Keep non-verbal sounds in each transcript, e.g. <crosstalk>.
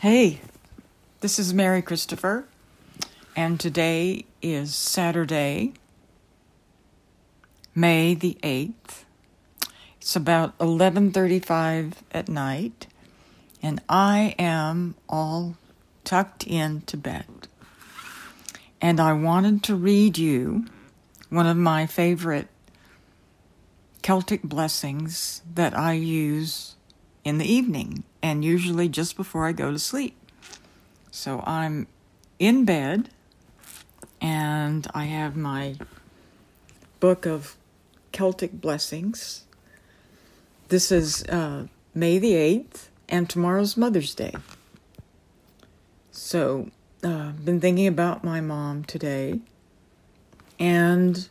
Hey, this is Mary Christopher, and today is Saturday, May the 8th. It's about 11:35 at night, and I am all tucked into bed. And I wanted to read you one of my favorite Celtic blessings that I use in the evening and usually just before I go to sleep. So I'm in bed and I have my book of Celtic blessings. This is uh, May the 8th, and tomorrow's Mother's Day. So, uh, been thinking about my mom today and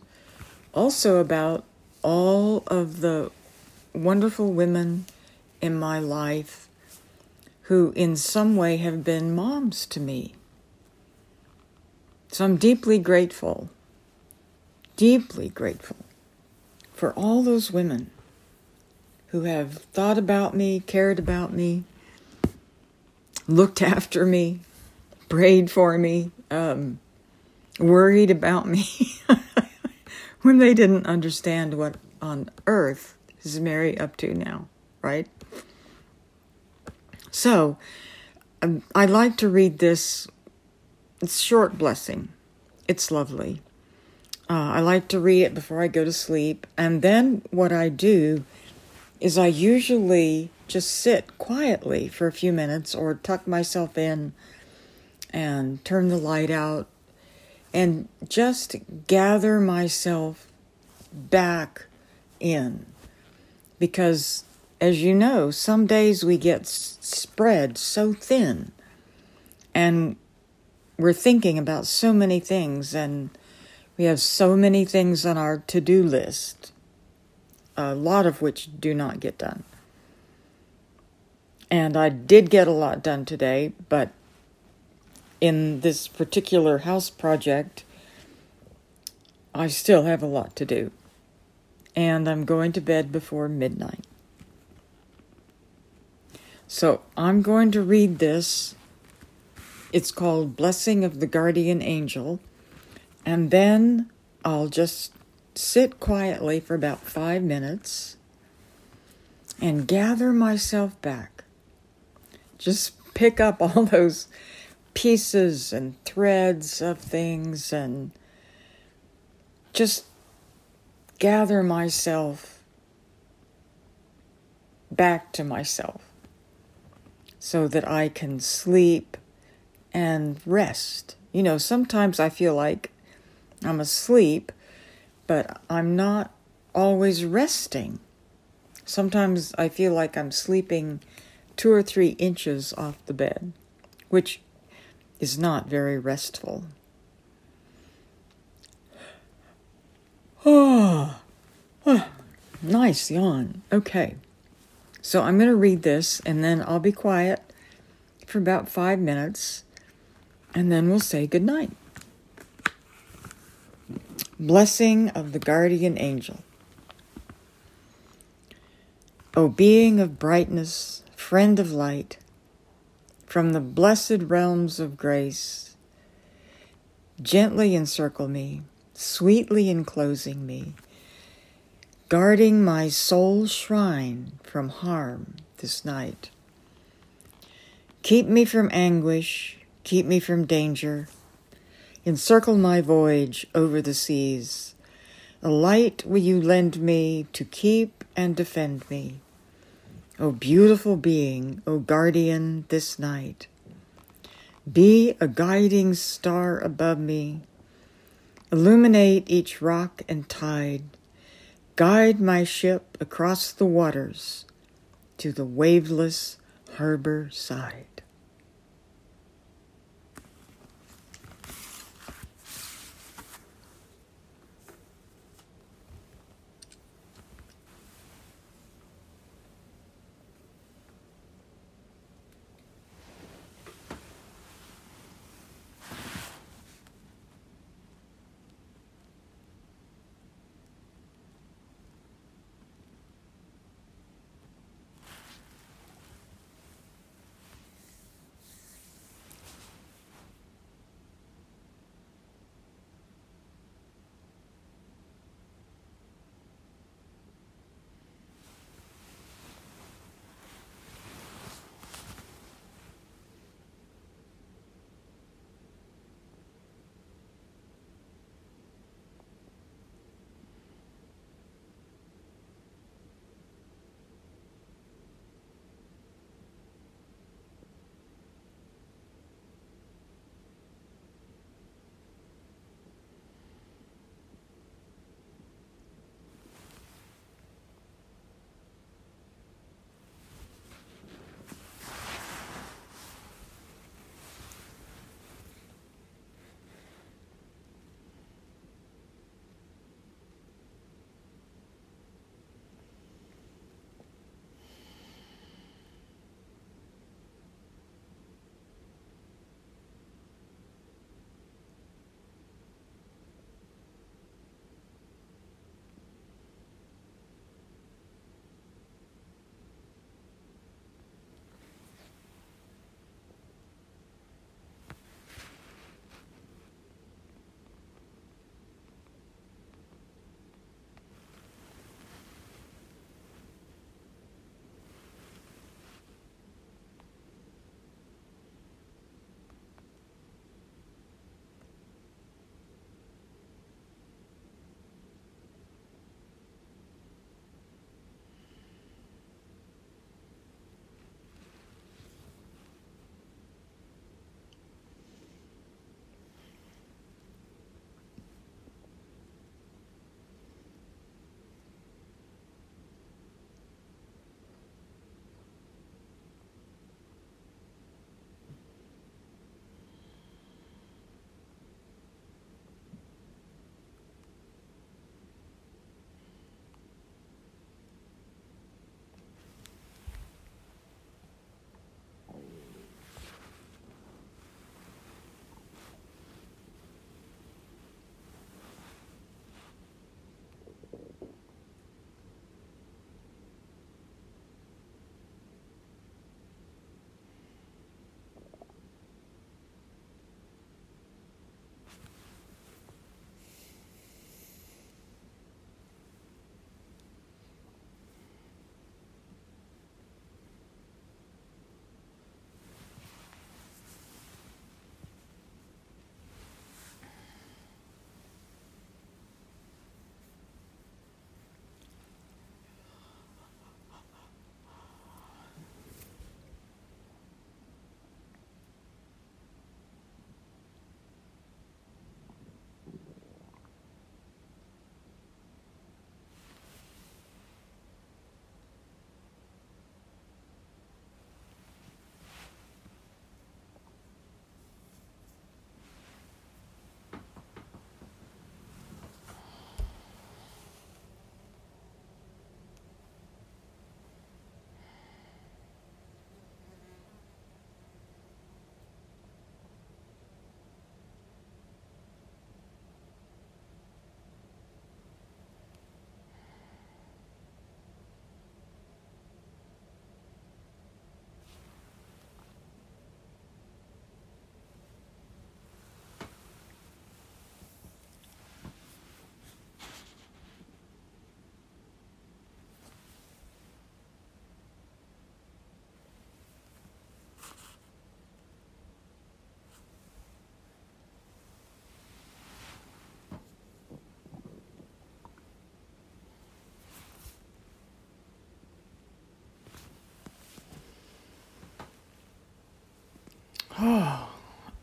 also about all of the wonderful women in my life who, in some way, have been moms to me. So I'm deeply grateful, deeply grateful for all those women who have thought about me, cared about me, looked <laughs> after me, prayed for me, um, worried about me <laughs> when they didn't understand what on earth is Mary up to now, right? So, um, I like to read this. It's short blessing. It's lovely. Uh, I like to read it before I go to sleep. And then what I do is I usually just sit quietly for a few minutes or tuck myself in and turn the light out and just gather myself back in. Because as you know, some days we get spread so thin and we're thinking about so many things and we have so many things on our to do list, a lot of which do not get done. And I did get a lot done today, but in this particular house project, I still have a lot to do. And I'm going to bed before midnight. So I'm going to read this. It's called Blessing of the Guardian Angel. And then I'll just sit quietly for about five minutes and gather myself back. Just pick up <laughs> all those pieces and threads of things and just gather myself back to myself so that I can sleep and rest. You know, sometimes I feel like I'm asleep, but I'm not always resting. Sometimes I feel like I'm sleeping two or three inches off the bed, which is not very restful. Oh, <sighs> oh nice yawn. Okay. So I'm going to read this and then I'll be quiet for about five minutes and then we'll say goodnight. Blessing of the Guardian Angel. O being of brightness, friend of light, from the blessed realms of grace, gently encircle me, sweetly enclosing me guarding my soul's shrine from harm this night. Keep me from anguish, keep me from danger. Encircle my voyage over the seas. A light will you lend me to keep and defend me. O beautiful being, O guardian this night. Be a guiding star above me. Illuminate each rock and tide Guide my ship across the waters to the waveless harbor side.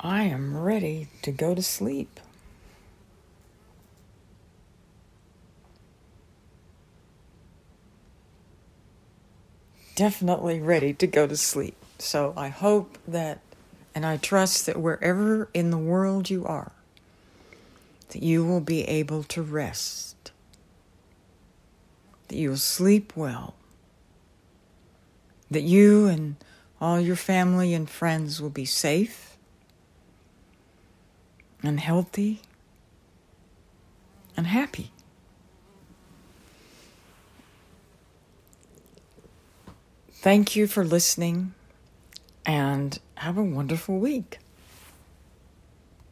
I am ready to go to sleep. Definitely ready to go to sleep. So I hope that, and I trust that wherever in the world you are, that you will be able to rest, that you will sleep well, that you and all your family and friends will be safe and healthy and happy. Thank you for listening and have a wonderful week.